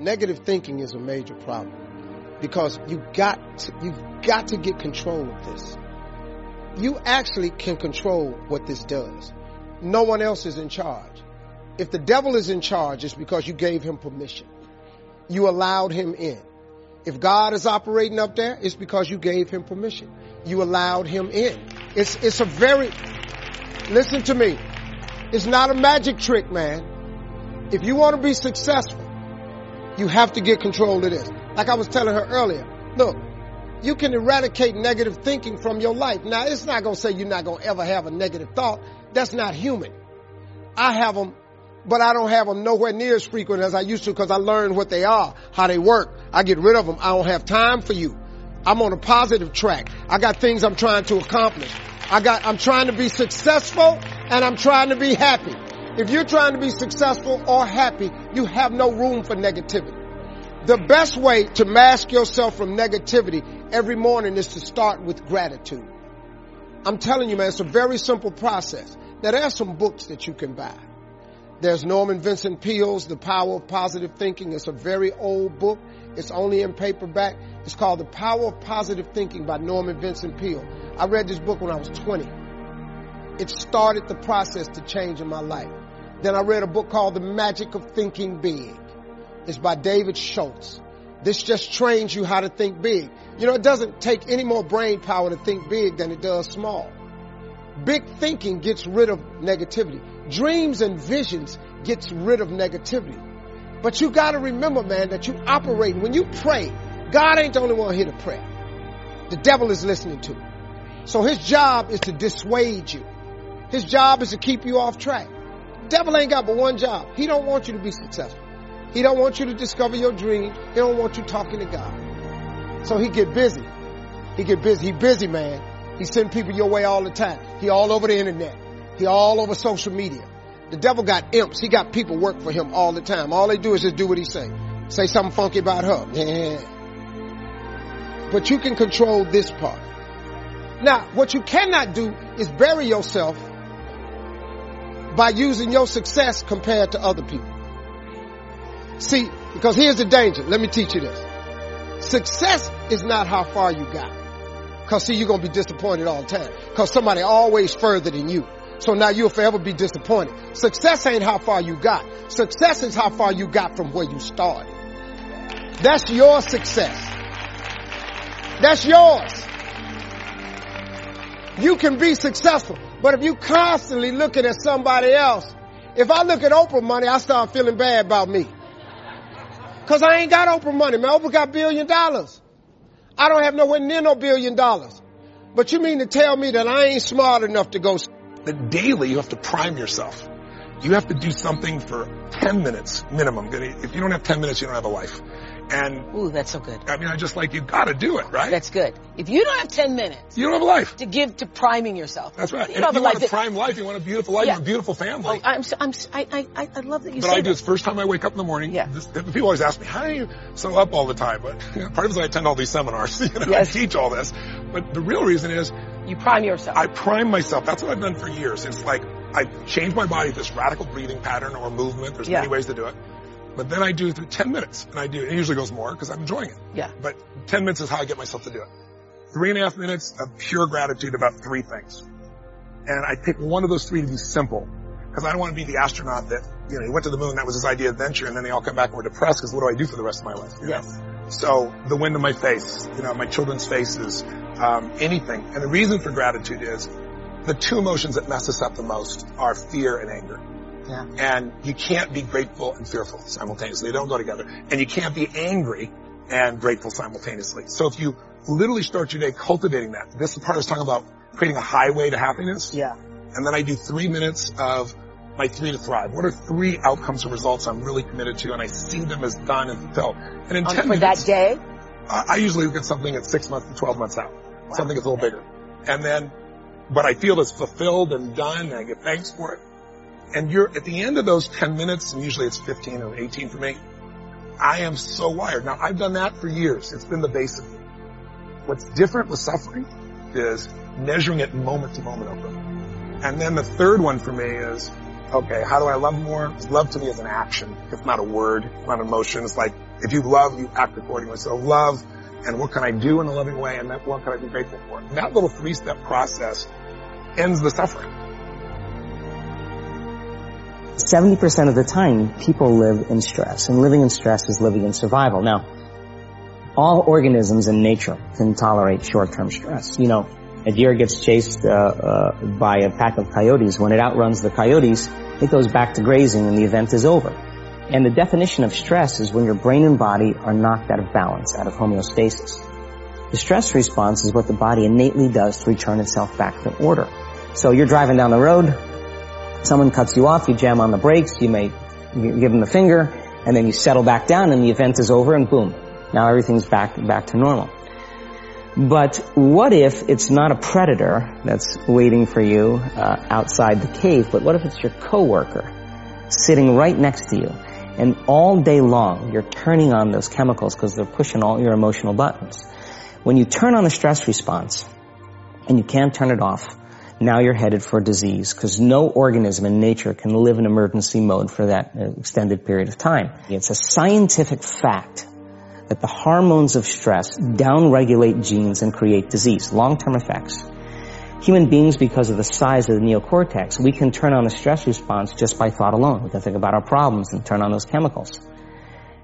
negative thinking is a major problem because you got to, you've got to get control of this. You actually can control what this does. No one else is in charge. If the devil is in charge, it's because you gave him permission. You allowed him in. If God is operating up there, it's because you gave him permission. You allowed him in. It's, it's a very, listen to me. It's not a magic trick, man. If you want to be successful, you have to get control of this. Like I was telling her earlier, look, you can eradicate negative thinking from your life. Now, it's not going to say you're not going to ever have a negative thought. That's not human. I have them, but I don't have them nowhere near as frequent as I used to because I learned what they are, how they work. I get rid of them. I don't have time for you. I'm on a positive track. I got things I'm trying to accomplish. I got, I'm trying to be successful and I'm trying to be happy. If you're trying to be successful or happy, you have no room for negativity. The best way to mask yourself from negativity every morning is to start with gratitude. I'm telling you, man, it's a very simple process. Now, there are some books that you can buy. There's Norman Vincent Peale's The Power of Positive Thinking. It's a very old book. It's only in paperback. It's called The Power of Positive Thinking by Norman Vincent Peale. I read this book when I was 20. It started the process to change in my life. Then I read a book called The Magic of Thinking Big. It's by David Schwartz. This just trains you how to think big. You know, it doesn't take any more brain power to think big than it does small. Big thinking gets rid of negativity. Dreams and visions gets rid of negativity. But you gotta remember, man, that you operate. When you pray, God ain't the only one here to pray. The devil is listening to you. So his job is to dissuade you. His job is to keep you off track. Devil ain't got but one job. He don't want you to be successful. He don't want you to discover your dreams. He don't want you talking to God. So he get busy. He get busy. He busy, man. He send people your way all the time. He all over the internet. He all over social media. The devil got imps. He got people work for him all the time. All they do is just do what he say. Say something funky about her. Yeah. But you can control this part. Now, what you cannot do is bury yourself by using your success compared to other people. See, because here's the danger. Let me teach you this. Success is not how far you got. Cause see, you're gonna be disappointed all the time. Cause somebody always further than you. So now you'll forever be disappointed. Success ain't how far you got. Success is how far you got from where you started. That's your success. That's yours. You can be successful, but if you constantly looking at somebody else, if I look at Oprah money, I start feeling bad about me. Cause I ain't got Oprah money, man. Oprah got billion dollars. I don't have nowhere near no billion dollars. But you mean to tell me that I ain't smart enough to go? That daily you have to prime yourself. You have to do something for 10 minutes minimum. If you don't have 10 minutes, you don't have a life. And ooh, that's so good. I mean, I just like you got to do it, right? That's good. If you don't have ten minutes, you don't have a life to give to priming yourself. That's right. You, and if you want a prime life, you want a beautiful life, yeah. a beautiful family. Oh, I'm, so, I'm, I, I, I love that you. But say I do. That. It's first time I wake up in the morning. Yeah. This, people always ask me, how do you so up all the time? But you know, part of it is I attend all these seminars. You know, yes. I teach all this. But the real reason is you prime yourself. I prime myself. That's what I've done for years. It's like I change my body this radical breathing pattern or movement. There's yeah. many ways to do it. But then I do 10 minutes and I do, it usually goes more because I'm enjoying it. Yeah. But 10 minutes is how I get myself to do it. Three and a half minutes of pure gratitude about three things. And I pick one of those three to be simple because I don't want to be the astronaut that, you know, he went to the moon, that was his idea of adventure, and then they all come back and were depressed because what do I do for the rest of my life? Yes. Know? So the wind in my face, you know, my children's faces, um, anything. And the reason for gratitude is the two emotions that mess us up the most are fear and anger. Yeah. And you can't be grateful and fearful simultaneously. They don't go together. And you can't be angry and grateful simultaneously. So if you literally start your day cultivating that, this is the part I was talking about creating a highway to happiness. Yeah. And then I do three minutes of my three to thrive. What are three outcomes or results I'm really committed to? And I see them as done and fulfilled. And in um, 10 for minutes. that day? I, I usually look at something at six months to 12 months out. Wow. Something that's a little bigger. And then, but I feel it's fulfilled and done and I get thanks for it. And you're at the end of those 10 minutes, and usually it's 15 or 18 for me, I am so wired. Now I've done that for years. It's been the basic. What's different with suffering is measuring it moment to moment over. And then the third one for me is, okay, how do I love more? Love to me is an action. It's not a word, it's not an emotion. It's like If you love, you act accordingly. So love and what can I do in a loving way and that what can I be grateful for? And that little three-step process ends the suffering. 70% of the time, people live in stress, and living in stress is living in survival. Now, all organisms in nature can tolerate short-term stress. You know, a deer gets chased uh, uh, by a pack of coyotes. When it outruns the coyotes, it goes back to grazing and the event is over. And the definition of stress is when your brain and body are knocked out of balance, out of homeostasis. The stress response is what the body innately does to return itself back to order. So you're driving down the road, someone cuts you off, you jam on the brakes, you may give them the finger, and then you settle back down and the event is over and boom. Now everything's back, back to normal. But what if it's not a predator that's waiting for you uh, outside the cave, but what if it's your coworker sitting right next to you? And all day long, you're turning on those chemicals because they're pushing all your emotional buttons. When you turn on the stress response and you can't turn it off, now you're headed for disease because no organism in nature can live in emergency mode for that uh, extended period of time. It's a scientific fact that the hormones of stress downregulate genes and create disease, long-term effects. Human beings, because of the size of the neocortex, we can turn on the stress response just by thought alone. We can think about our problems and turn on those chemicals.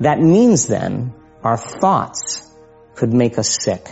That means then our thoughts could make us sick.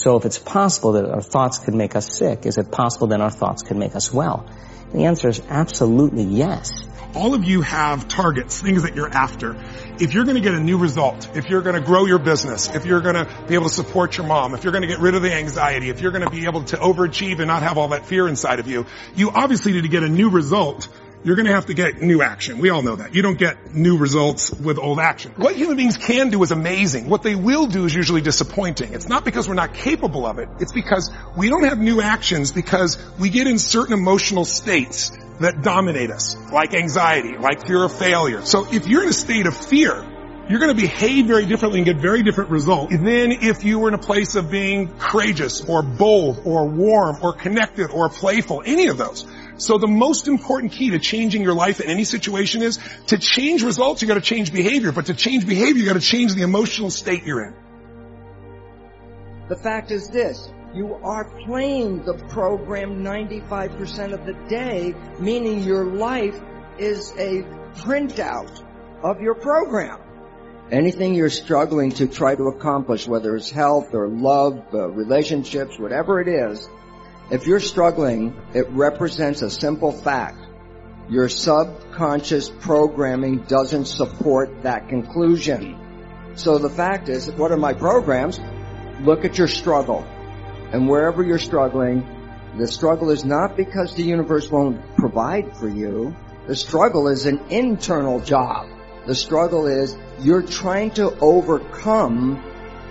So if it's possible that our thoughts could make us sick, is it possible then our thoughts could make us well? The answer is absolutely yes all of you have targets, things that you're after. If you're going to get a new result, if you're going to grow your business, if you're going to be able to support your mom, if you're going to get rid of the anxiety, if you're going to be able to overachieve and not have all that fear inside of you, you obviously need to get a new result you're going to have to get new action. We all know that. You don't get new results with old action. What human beings can do is amazing. What they will do is usually disappointing. It's not because we're not capable of it. It's because we don't have new actions because we get in certain emotional states that dominate us, like anxiety, like fear of failure. So if you're in a state of fear, you're going to behave very differently and get very different results than if you were in a place of being courageous or bold or warm or connected or playful, any of those. So the most important key to changing your life in any situation is to change results, you gotta change behavior, but to change behavior, you gotta change the emotional state you're in. The fact is this, you are playing the program 95% of the day, meaning your life is a printout of your program. Anything you're struggling to try to accomplish, whether it's health or love, uh, relationships, whatever it is, if you're struggling, it represents a simple fact. Your subconscious programming doesn't support that conclusion. So the fact is, what are my programs? Look at your struggle. And wherever you're struggling, the struggle is not because the universe won't provide for you. The struggle is an internal job. The struggle is you're trying to overcome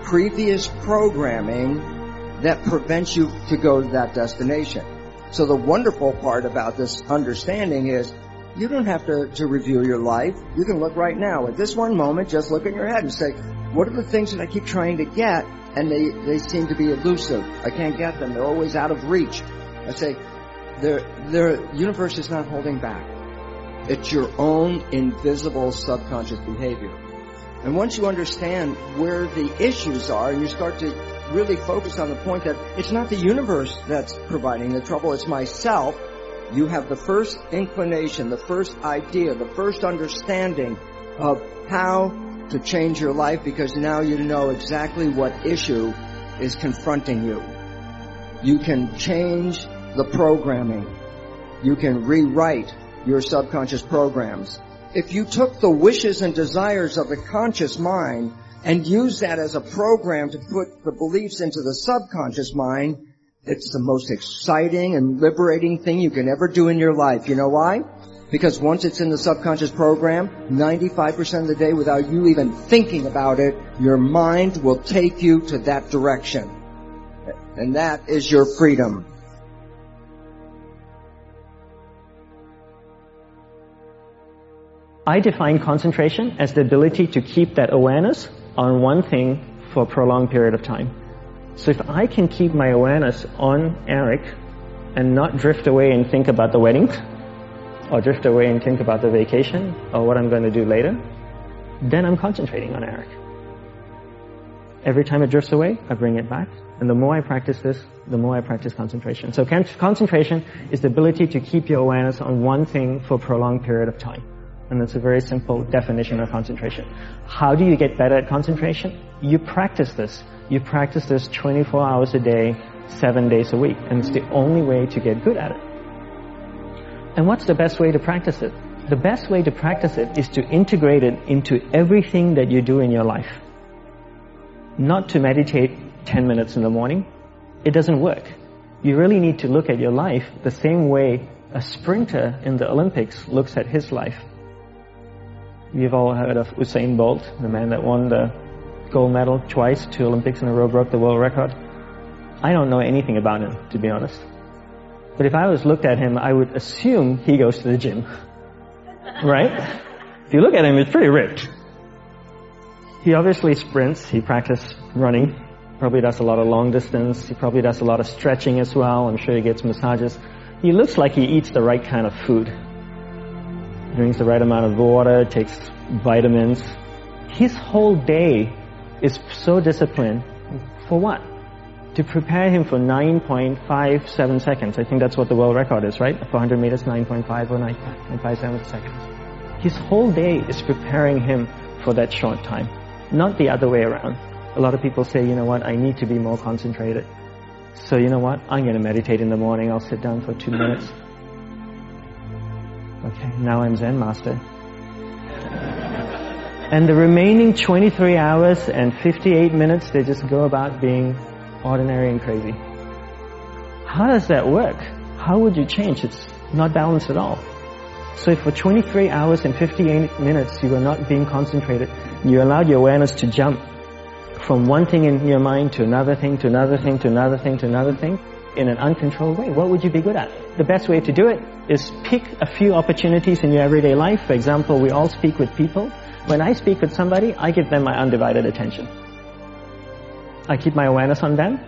previous programming that prevents you to go to that destination. So the wonderful part about this understanding is you don't have to, to review your life. You can look right now at this one moment, just look in your head and say, what are the things that I keep trying to get and they, they seem to be elusive. I can't get them. They're always out of reach. I say, the, the universe is not holding back. It's your own invisible subconscious behavior. And once you understand where the issues are and you start to really focus on the point that it's not the universe that's providing the trouble, it's myself, you have the first inclination, the first idea, the first understanding of how to change your life because now you know exactly what issue is confronting you. You can change the programming. You can rewrite your subconscious programs. If you took the wishes and desires of the conscious mind and use that as a program to put the beliefs into the subconscious mind, it's the most exciting and liberating thing you can ever do in your life. You know why? Because once it's in the subconscious program, 95% of the day without you even thinking about it, your mind will take you to that direction. And that is your freedom. I define concentration as the ability to keep that awareness on one thing for a prolonged period of time. So if I can keep my awareness on Eric and not drift away and think about the wedding, or drift away and think about the vacation, or what I'm going to do later, then I'm concentrating on Eric. Every time it drifts away, I bring it back. And the more I practice this, the more I practice concentration. So concentration is the ability to keep your awareness on one thing for a prolonged period of time. And that's a very simple definition of concentration. How do you get better at concentration? You practice this. You practice this 24 hours a day, seven days a week. And it's the only way to get good at it. And what's the best way to practice it? The best way to practice it is to integrate it into everything that you do in your life. Not to meditate 10 minutes in the morning. It doesn't work. You really need to look at your life the same way a sprinter in the Olympics looks at his life. You've all heard of Usain Bolt, the man that won the gold medal twice, two Olympics in a row, broke the world record. I don't know anything about him, to be honest. But if I was looked at him, I would assume he goes to the gym. right? If you look at him, he's pretty ripped. He obviously sprints, he practices running, probably does a lot of long distance, he probably does a lot of stretching as well, I'm sure he gets massages. He looks like he eats the right kind of food. Drinks the right amount of water, takes vitamins. His whole day is so disciplined. For what? To prepare him for 9.57 seconds. I think that's what the world record is, right? For 100 meters, 9.5 or 9.57 seconds. His whole day is preparing him for that short time not the other way around. A lot of people say, you know what, I need to be more concentrated. So you know what, I'm going to meditate in the morning. I'll sit down for two minutes. Okay, now I'm Zen master. And the remaining 23 hours and 58 minutes, they just go about being ordinary and crazy. How does that work? How would you change? It's not balanced at all. So if for 23 hours and 58 minutes you were not being concentrated, you allowed your awareness to jump from one thing in your mind to another thing, to another thing, to another thing, to another thing, in an uncontrolled way, what would you be good at? The best way to do it is pick a few opportunities in your everyday life. For example, we all speak with people. When I speak with somebody, I give them my undivided attention. I keep my awareness on them,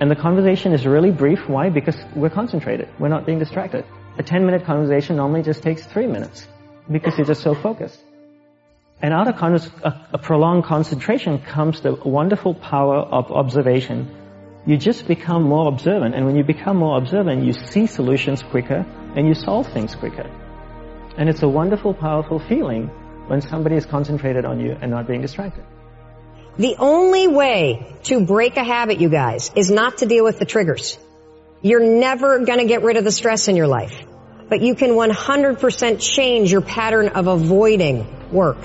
and the conversation is really brief. Why? Because we're concentrated. We're not being distracted. A 10 minute conversation normally just takes three minutes because you're just so focused. And out of a, a prolonged concentration comes the wonderful power of observation. You just become more observant, and when you become more observant, you see solutions quicker and you solve things quicker. And it's a wonderful, powerful feeling when somebody is concentrated on you and not being distracted. The only way to break a habit, you guys, is not to deal with the triggers. You're never gonna get rid of the stress in your life. But you can 100% change your pattern of avoiding work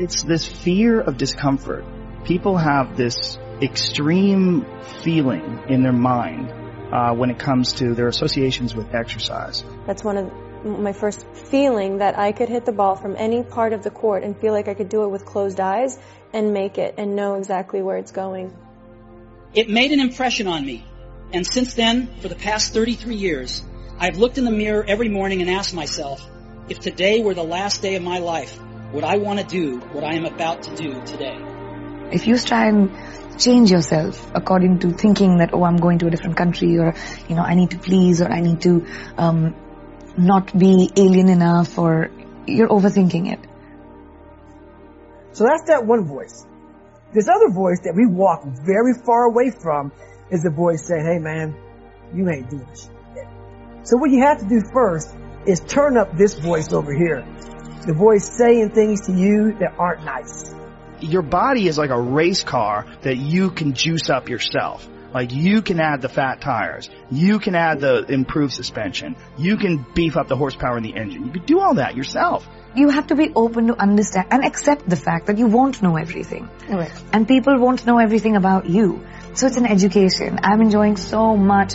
it's this fear of discomfort. People have this extreme feeling in their mind uh, when it comes to their associations with exercise. That's one of my first feeling that I could hit the ball from any part of the court and feel like I could do it with closed eyes and make it and know exactly where it's going. It made an impression on me. And since then, for the past 33 years, I've looked in the mirror every morning and asked myself, if today were the last day of my life, would I want to do what I am about to do today? If you try and change yourself according to thinking that, oh, I'm going to a different country or, you know, I need to please or I need to um, not be alien enough or you're overthinking it. So that's that one voice. This other voice that we walk very far away from is the voice saying, hey man, you ain't doing shit. So what you have to do first is turn up this voice over here the voice saying things to you that aren't nice. Your body is like a race car that you can juice up yourself. Like you can add the fat tires. You can add the improved suspension. You can beef up the horsepower in the engine. You can do all that yourself. You have to be open to understand and accept the fact that you won't know everything. Right. And people won't know everything about you. So it's an education. I'm enjoying so much.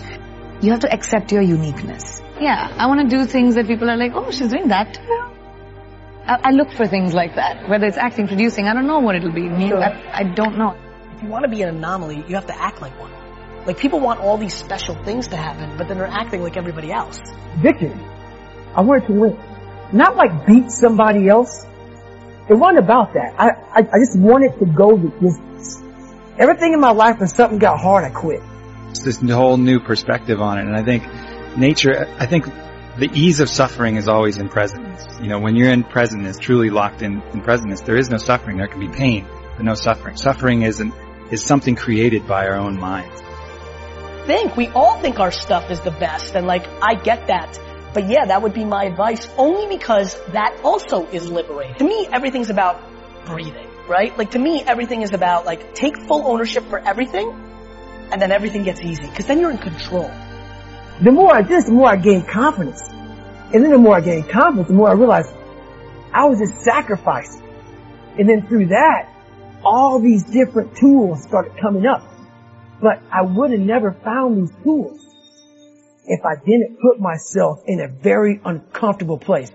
You have to accept your uniqueness. Yeah, I want to do things that people are like, oh, she's doing that too. I, look for things like that, whether it's acting, producing. I don't know what it'll be. Sure. I, I don't know. If you want to be an anomaly, you have to act like one. Like people want all these special things to happen, but then they're acting like everybody else. Victory. I wanted to win. Not like beat somebody else. It wasn't about that. I, I, I just wanted to go the this. Everything in my life when something got hard, I quit. It's this whole new perspective on it. And I think nature, I think the ease of suffering is always in presentness. You know, when you're in presentness, truly locked in, in presentness, there is no suffering. There can be pain, but no suffering. Suffering is an, is something created by our own minds. Think we all think our stuff is the best, and like I get that. But yeah, that would be my advice only because that also is liberating. To me, everything's about breathing, right? Like to me, everything is about like take full ownership for everything and then everything gets easy because then you're in control. The more I did the more I gained confidence. And then the more I gained confidence, the more I realized I was just sacrificing. And then through that, all these different tools started coming up. But I would have never found these tools if I didn't put myself in a very uncomfortable place.